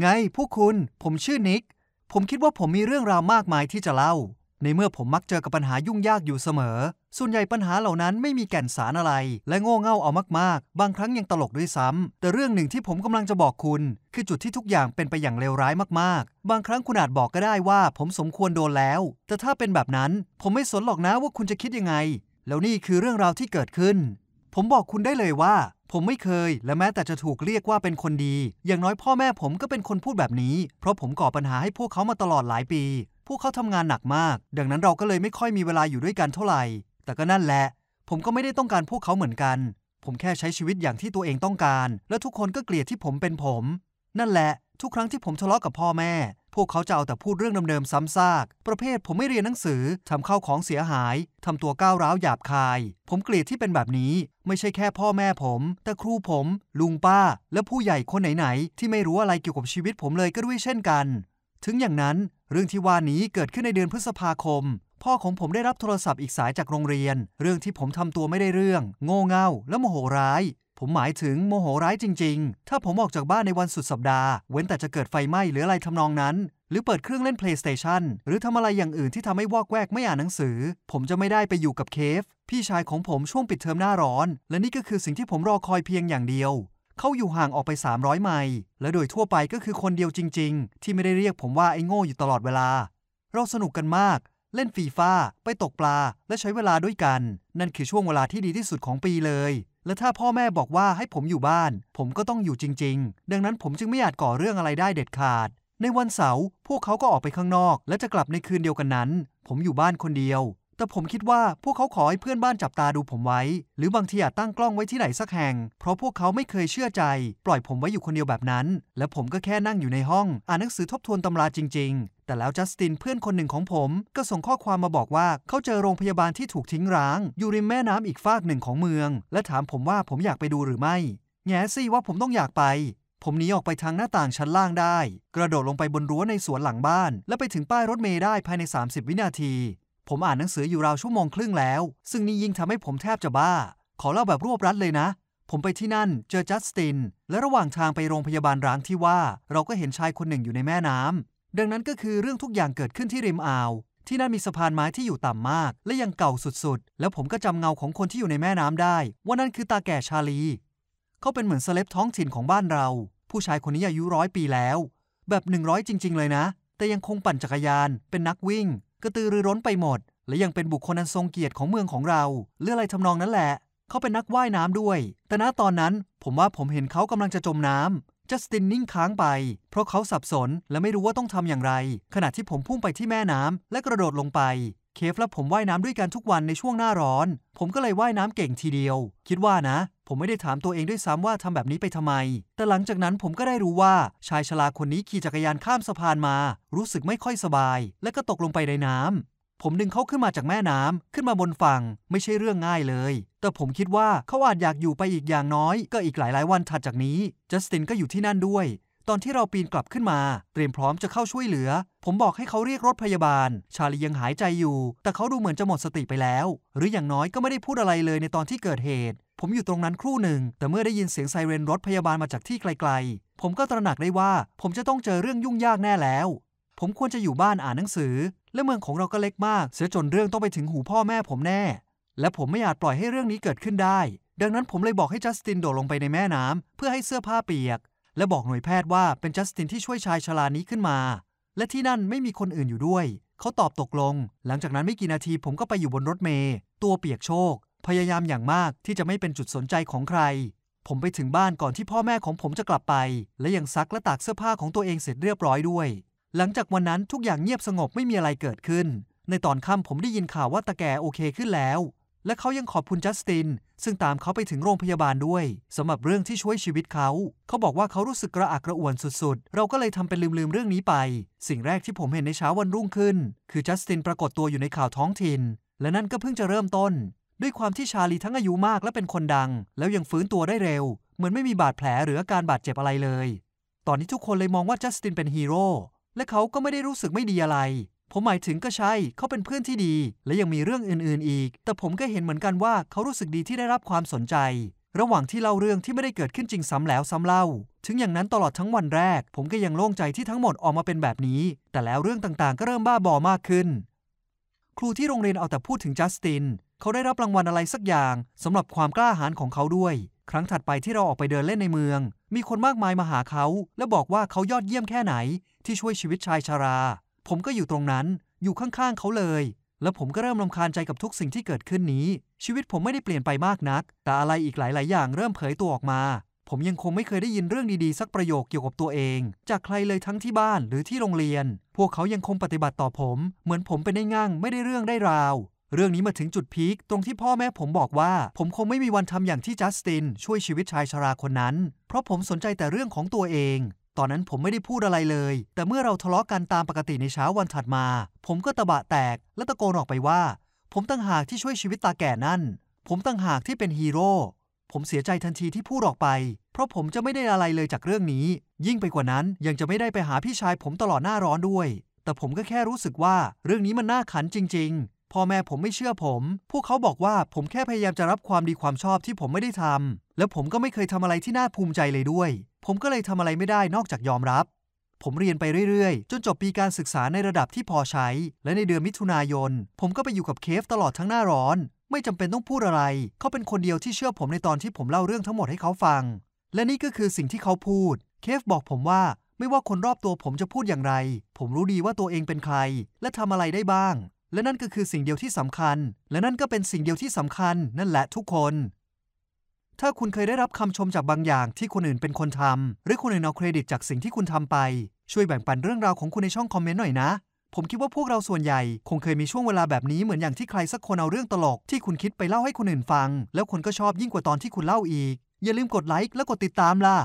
ไงพวกคุณ ผมชื่อนิก ผมคิดว่าผมมีเรื่องราวมากมายที่จะเล่า ในเมื่อผมมักเจอกับปัญหายุ่งยากอยู่เสมอ ส่วนใหญ่ปัญหาเหล่านั้นไม่มีแก่นสารอะไร และโง่เง่าเอามากๆ บางครั้งยังตลกด้วยซ้ำแต่เรื่องหนึ่งที่ผมกำลังจะบอกคุณ คือจุดที่ทุกอย่างเป็นไปอย่างเลวร้ายมากๆ บางครั้งคุณอาจบอกก็ได้ว่า ผมสมควรโดนแล้ว แต่ถ้าเป็นแบบนั้น ผมไม่สนหรอกนะว่าคุณจะคิดยังไง แล้วนี่คือเรื่องราวที่เกิดขึ้น ผมบอกคุณได้เลยว่า ผมไม่เคย และแม้แต่จะถูกเรียกว่าเป็นคนดี อย่างน้อยพ่อแม่ผมก็เป็นคนพูดแบบนี้ เพราะผมก่อปัญหาให้พวกเขามาตลอดหลายปี พวกเขาทำงานหนักมาก ดังนั้นเราก็เลยไม่ค่อยมีเวลาอยู่ด้วยกันเท่าไหร่ แต่ก็นั่นแหละ ผมก็ไม่ได้ต้องการพวกเขาเหมือนกัน ผมแค่ใช้ชีวิตอย่างที่ตัวเองต้องการ และทุกคนก็เกลียดที่ผมเป็นผม นั่นแหละ ทุกครั้งที่ผมทะเลาะกับพ่อแม่ พวกเขาจะเอาแต่พูดเรื่องเดิมๆซ้ำซาก ประเภทผมไม่เรียนหนังสือทำข้าวของเสียหายทำตัวก้าวร้าวหยาบคาย ผมเกลียดที่เป็นแบบนี้ ไม่ใช่แค่พ่อแม่ผม แต่ครูผม ลุงป้า และผู้ใหญ่คนไหนๆที่ไม่รู้อะไรเกี่ยวกับชีวิตผมเลยก็ด้วยเช่นกัน ถึงอย่างนั้น เรื่องที่ว่านี้เกิดขึ้นในเดือนพฤษภาคมพ่อของผมได้รับโทรศัพท์อีกสายจากโรงเรียน เรื่องที่ผมทำตัวไม่ได้เรื่อง โง่เง่า และโมโหร้าย ผมหมายถึงโมโหร้ายจริง ๆ ถ้าผมออกจากบ้านในวันสุดสัปดาห์ เว้นแต่จะเกิดไฟไหม้หรืออะไรทำนองนั้น หรือเปิดเครื่องเล่น PlayStation หรือทำอะไรอย่างอื่นที่ทำให้วอกแวกไม่อ่านหนังสือ ผมจะไม่ได้ไปอยู่กับเคฟ พี่ชายของผมช่วงปิดเทอมหน้าร้อน และนี่ก็คือสิ่งที่ผมรอคอยเพียงอย่างเดียว เขาอยู่ห่างออกไป 300 ไมล์และโดยทั่วไปก็คือคนเดียวจริง ๆ ที่ไม่ได้เรียกผมว่าไอ้โง่อยู่ตลอดเวลา เราสนุกกันมากเล่นฟีฟ่าไปตกปลา และใช้เวลาด้วยกัน นั่นคือช่วงเวลาที่ดีที่สุดของปีเลย และถ้าพ่อแม่บอกว่าให้ผมอยู่บ้าน ผมก็ต้องอยู่จริง ๆ ดังนั้นผมจึงไม่อาจก่อเรื่องอะไรได้เด็ดขาด ในวันเสาร์พวกเขาก็ออกไปข้างนอก และจะกลับในคืนเดียวกันนั้น ผมอยู่บ้านคนเดียว แต่ผมคิดว่าพวกเขาขอให้เพื่อนบ้านจับตาดูผมไว้ หรือบางทีอาจตั้งกล้องไว้ที่ไหนสักแห่ง เพราะพวกเขาไม่เคยเชื่อใจ ปล่อยผมไว้อยู่คนเดียวแบบนั้น และผมก็แค่นั่งอยู่ในห้อง อ่านหนังสือทบทวนตำราจริง ๆแต่แล้วจัสตินเพื่อนคนหนึ่งของผม ก็ส่งข้อความมาบอกว่าเขาเจอโรงพยาบาลที่ถูกทิ้งร้าง อยู่ริมแม่น้ำอีกฟากหนึ่งของเมือง และถามผมว่าผมอยากไปดูหรือไม่ แง่สิว่าผมต้องอยากไป ผมหนีออกไปทางหน้าต่างชั้นล่างได้ กระโดดลงไปบนรั้วในสวนหลังบ้าน และไปถึงป้ายรถเมล์ได้ภายใน 30 วินาที ผมอ่านหนังสืออยู่ราวชั่วโมงครึ่งแล้ว ซึ่งนี่ยิ่งทำให้ผมแทบจะบ้า ขอเล่าแบบรวบรัดเลยนะ ผมไปที่นั่นเจอจัสติน และระหว่างทางไปโรงพยาบาลร้างที่ว่า เราก็เห็นชายคนหนึ่งอยู่ในแม่น้ำดังนั้นก็คือเรื่องทุกอย่างเกิดขึ้นที่ริมอ่าว ที่นั่นมีสะพานไม้ที่อยู่ต่ำมาก และยังเก่าสุดๆ แล้วผมก็จำเงาของคนที่อยู่ในแม่น้ำได้ ว่านั่นคือตาแก่ชาลี เขาเป็นเหมือนเซเลบท้องถิ่นของบ้านเรา ผู้ชายคนนี้อายุร้อยปีแล้ว แบบหนึ่งร้อยจริง ๆ เลยนะ แต่ยังคงปั่นจักรยาน เป็นนักวิ่ง กระตือรือร้นไปหมด และยังเป็นบุคคลอันทรงเกียรติของเมืองของเราเรื่องอะไรทำนองนั้นแหละ เขาเป็นนักว่ายน้ำด้วย แต่ณตอนนั้นผมว่าผมเห็นเขากำลังจะจมน้ำจัสตินนิ่งค้างไป เพราะเขาสับสนและไม่รู้ว่าต้องทำอย่างไร ขณะที่ผมพุ่งไปที่แม่น้ำและกระโดดลงไปเคฟและผมว่ายน้ำด้วยกันทุกวันในช่วงหน้าร้อน ผมก็เลยว่ายน้ำเก่งทีเดียว คิดว่านะ ผมไม่ได้ถามตัวเองด้วยซ้ำว่าทำแบบนี้ไปทำไม แต่หลังจากนั้นผมก็ได้รู้ว่าชายชราคนนี้ขี่จักรยานข้ามสะพานมา รู้สึกไม่ค่อยสบาย และก็ตกลงไปในน้ำ ผมดึงเขาขึ้นมาจากแม่น้ำขึ้นมาบนฝั่ง ไม่ใช่เรื่องง่ายเลย แต่ผมคิดว่าเขาอาจอยากอยู่ไปอีกอย่างน้อย ก็อีกหลายๆ วันถัดจากนี้จัสตินก็อยู่ที่นั่นด้วยตอนที่เราปีนกลับขึ้นมา เตรียมพร้อมจะเข้าช่วยเหลือ ผมบอกให้เขาเรียกรถพยาบาล ชาลียังหายใจอยู่ แต่เขาดูเหมือนจะหมดสติไปแล้ว หรืออย่างน้อยก็ไม่ได้พูดอะไรเลยในตอนที่เกิดเหตุ ผมอยู่ตรงนั้นครู่หนึ่ง แต่เมื่อได้ยินเสียงไซเรนรถพยาบาลมาจากที่ไกลๆ ผมก็ตระหนักได้ว่าผมจะต้องเจอเรื่องยุ่งยากแน่แล้ว ผมควรจะอยู่บ้านอ่านหนังสือ และเมืองของเราก็เล็กมาก เสียจนเรื่องต้องไปถึงหูพ่อแม่ผมแน่ และผมไม่อาจปล่อยให้เรื่องนี้เกิดขึ้นได้ ดังนั้นผมเลยบอกให้จัสตินโดดลงไปในแม่น้ำเพื่อให้เสื้อผ้าเปียก และบอกหน่วยแพทย์ว่าเป็นจัสตินที่ช่วยชายชรานี้ขึ้นมา และที่นั่นไม่มีคนอื่นอยู่ด้วย เขาตอบตกลง หลังจากนั้นไม่กี่นาทีผมก็ไปอยู่บนรถเมล์ตัวเปียกโชก พยายามอย่างมากที่จะไม่เป็นจุดสนใจของใคร ผมไปถึงบ้านก่อนที่พ่อแม่ของผมจะกลับไป และยังซักและตากเสื้อผ้าของตัวเองเสร็จเรียบร้อยด้วย หลังจากวันนั้นทุกอย่างเงียบสงบไม่มีอะไรเกิดขึ้น ในตอนค่ำผมได้ยินข่าวว่าตาแกโอเคขึ้นแล้ว และเขายังขอบคุณจัสติน ซึ่งตามเขาไปถึงโรงพยาบาลด้วยสำหรับเรื่องที่ช่วยชีวิตเขา เขาบอกว่าเขารู้สึกกระอักกระอ่วนสุดๆ เราก็เลยทำเป็นลืมๆเรื่องนี้ไป สิ่งแรกที่ผมเห็นในเช้าวันรุ่งขึ้น คือจัสตินปรากฏตัวอยู่ในข่าวท้องถิ่นและนั่นก็เพิ่งจะเริ่มต้น ด้วยความที่ชาลีทั้งอายุมากและเป็นคนดัง แล้วยังฟื้นตัวได้เร็ว เหมือนไม่มีบาดแผลหรืออาการบาดเจ็บอะไรเลย ตอนนี้ทุกคนเลยมองว่าจัสตินเป็นฮีโร่และเขาก็ไม่ได้รู้สึกไม่ดีอะไร ผมหมายถึงก็ใช่เขาเป็นเพื่อนที่ดี และยังมีเรื่องอื่น ๆ อีก แต่ผมก็เห็นเหมือนกันว่าเขารู้สึกดีที่ได้รับความสนใจ ระหว่างที่เล่าเรื่องที่ไม่ได้เกิดขึ้นจริงซ้ำแล้วซ้ำเล่า ถึงอย่างนั้นตลอดทั้งวันแรก ผมก็ยังโล่งใจที่ทั้งหมดออกมาเป็นแบบนี้ แต่แล้วเรื่องต่างๆ ก็เริ่มบ้าบอมากขึ้น ครูที่โรงเรียนเอาแต่พูดถึงจัสติน เขาได้รับรางวัลอะไรสักอย่างสำหรับความกล้าหาญของเขาด้วย ครั้งถัดไปที่เราออกไปเดินเล่นในเมือง มีคนมากมายมาหาเขา และบอกว่าเขายอดเยี่ยมแค่ไหน ที่ช่วยชีวิตชายชารา ผมก็อยู่ตรงนั้นอยู่ข้างๆเขาเลย แล้วผมก็เริ่มรำคาญใจกับทุกสิ่งที่เกิดขึ้นนี้ ชีวิตผมไม่ได้เปลี่ยนไปมากนัก แต่อะไรอีกหลาย ๆ อย่างเริ่มเผยตัวออกมา ผมยังคงไม่เคยได้ยินเรื่องดี ๆ สักประโยคเกี่ยวกับตัวเอง จากใครเลยทั้งที่บ้านหรือที่โรงเรียน พวกเขายังคงปฏิบัติต่อผม เหมือนผมเป็นได้ง่างไม่ได้เรื่องได้ราว เรื่องนี้มาถึงจุดพีคตรงที่พ่อแม่ผมบอกว่า ผมคงไม่มีวันทำอย่างที่จัสตินช่วยชีวิตชายชราคนนั้น เพราะผมสนใจแต่เรื่องของตัวเอง ตอนนั้นผมไม่ได้พูดอะไรเลย แต่เมื่อเราทะเลาะกันตามปกติในเช้าวันถัดมา ผมก็ตะบะแตกและตะโกนออกไปว่า ผมตั้งหากที่ช่วยชีวิตตาแก่นั่น ผมตั้งหากที่เป็นฮีโร่ผมเสียใจทันทีที่พูดออกไป เพราะผมจะไม่ได้อะไรเลยจากเรื่องนี้ ยิ่งไปกว่านั้นยังจะไม่ได้ไปหาพี่ชายผมตลอดหน้าร้อนด้วย แต่ผมก็แค่รู้สึกว่าเรื่องนี้มันน่าขันจริง ๆ พ่อแม่ผมไม่เชื่อผม พวกเขาบอกว่าผมแค่พยายามจะรับความดีความชอบที่ผมไม่ได้ทำแล้วผมก็ไม่เคยทำอะไรที่น่าภูมิใจเลยด้วย ผมก็เลยทำอะไรไม่ได้นอกจากยอมรับ ผมเรียนไปเรื่อยๆ จนจบปีการศึกษาในระดับที่พอใช้ และในเดือนมิถุนายน ผมก็ไปอยู่กับเคฟตลอดทั้งหน้าร้อน ไม่จำเป็นต้องพูดอะไร เขาเป็นคนเดียวที่เชื่อผมในตอนที่ผมเล่าเรื่องทั้งหมดให้เขาฟัง และนี่ก็คือสิ่งที่เขาพูด เคฟบอกผมว่าไม่ว่าคนรอบตัวผมจะพูดอย่างไร ผมรู้ดีว่าตัวเองเป็นใคร และทำอะไรได้บ้าง และนั่นก็คือสิ่งเดียวที่สำคัญ และนั่นก็เป็นสิ่งเดียวที่สำคัญ นั่นแหละทุกคน ถ้าคุณเคยได้รับคำชมจากบางอย่างที่คนอื่นเป็นคนทำหรือคนอื่นเอาเครดิตจากสิ่งที่คุณทำไป ช่วยแบ่งปันเรื่องราวของคุณในช่องคอมเมนต์หน่อยนะ ผมคิดว่าพวกเราส่วนใหญ่ คงเคยมีช่วงเวลาแบบนี้เหมือนอย่างที่ใครสักคนเอาเรื่องตลกที่คุณคิดไปเล่าให้คนอื่นฟัง แล้วคนก็ชอบยิ่งกว่าตอนที่คุณเล่าอีก อย่าลืมกดไลค์และกดติดตามล่ะ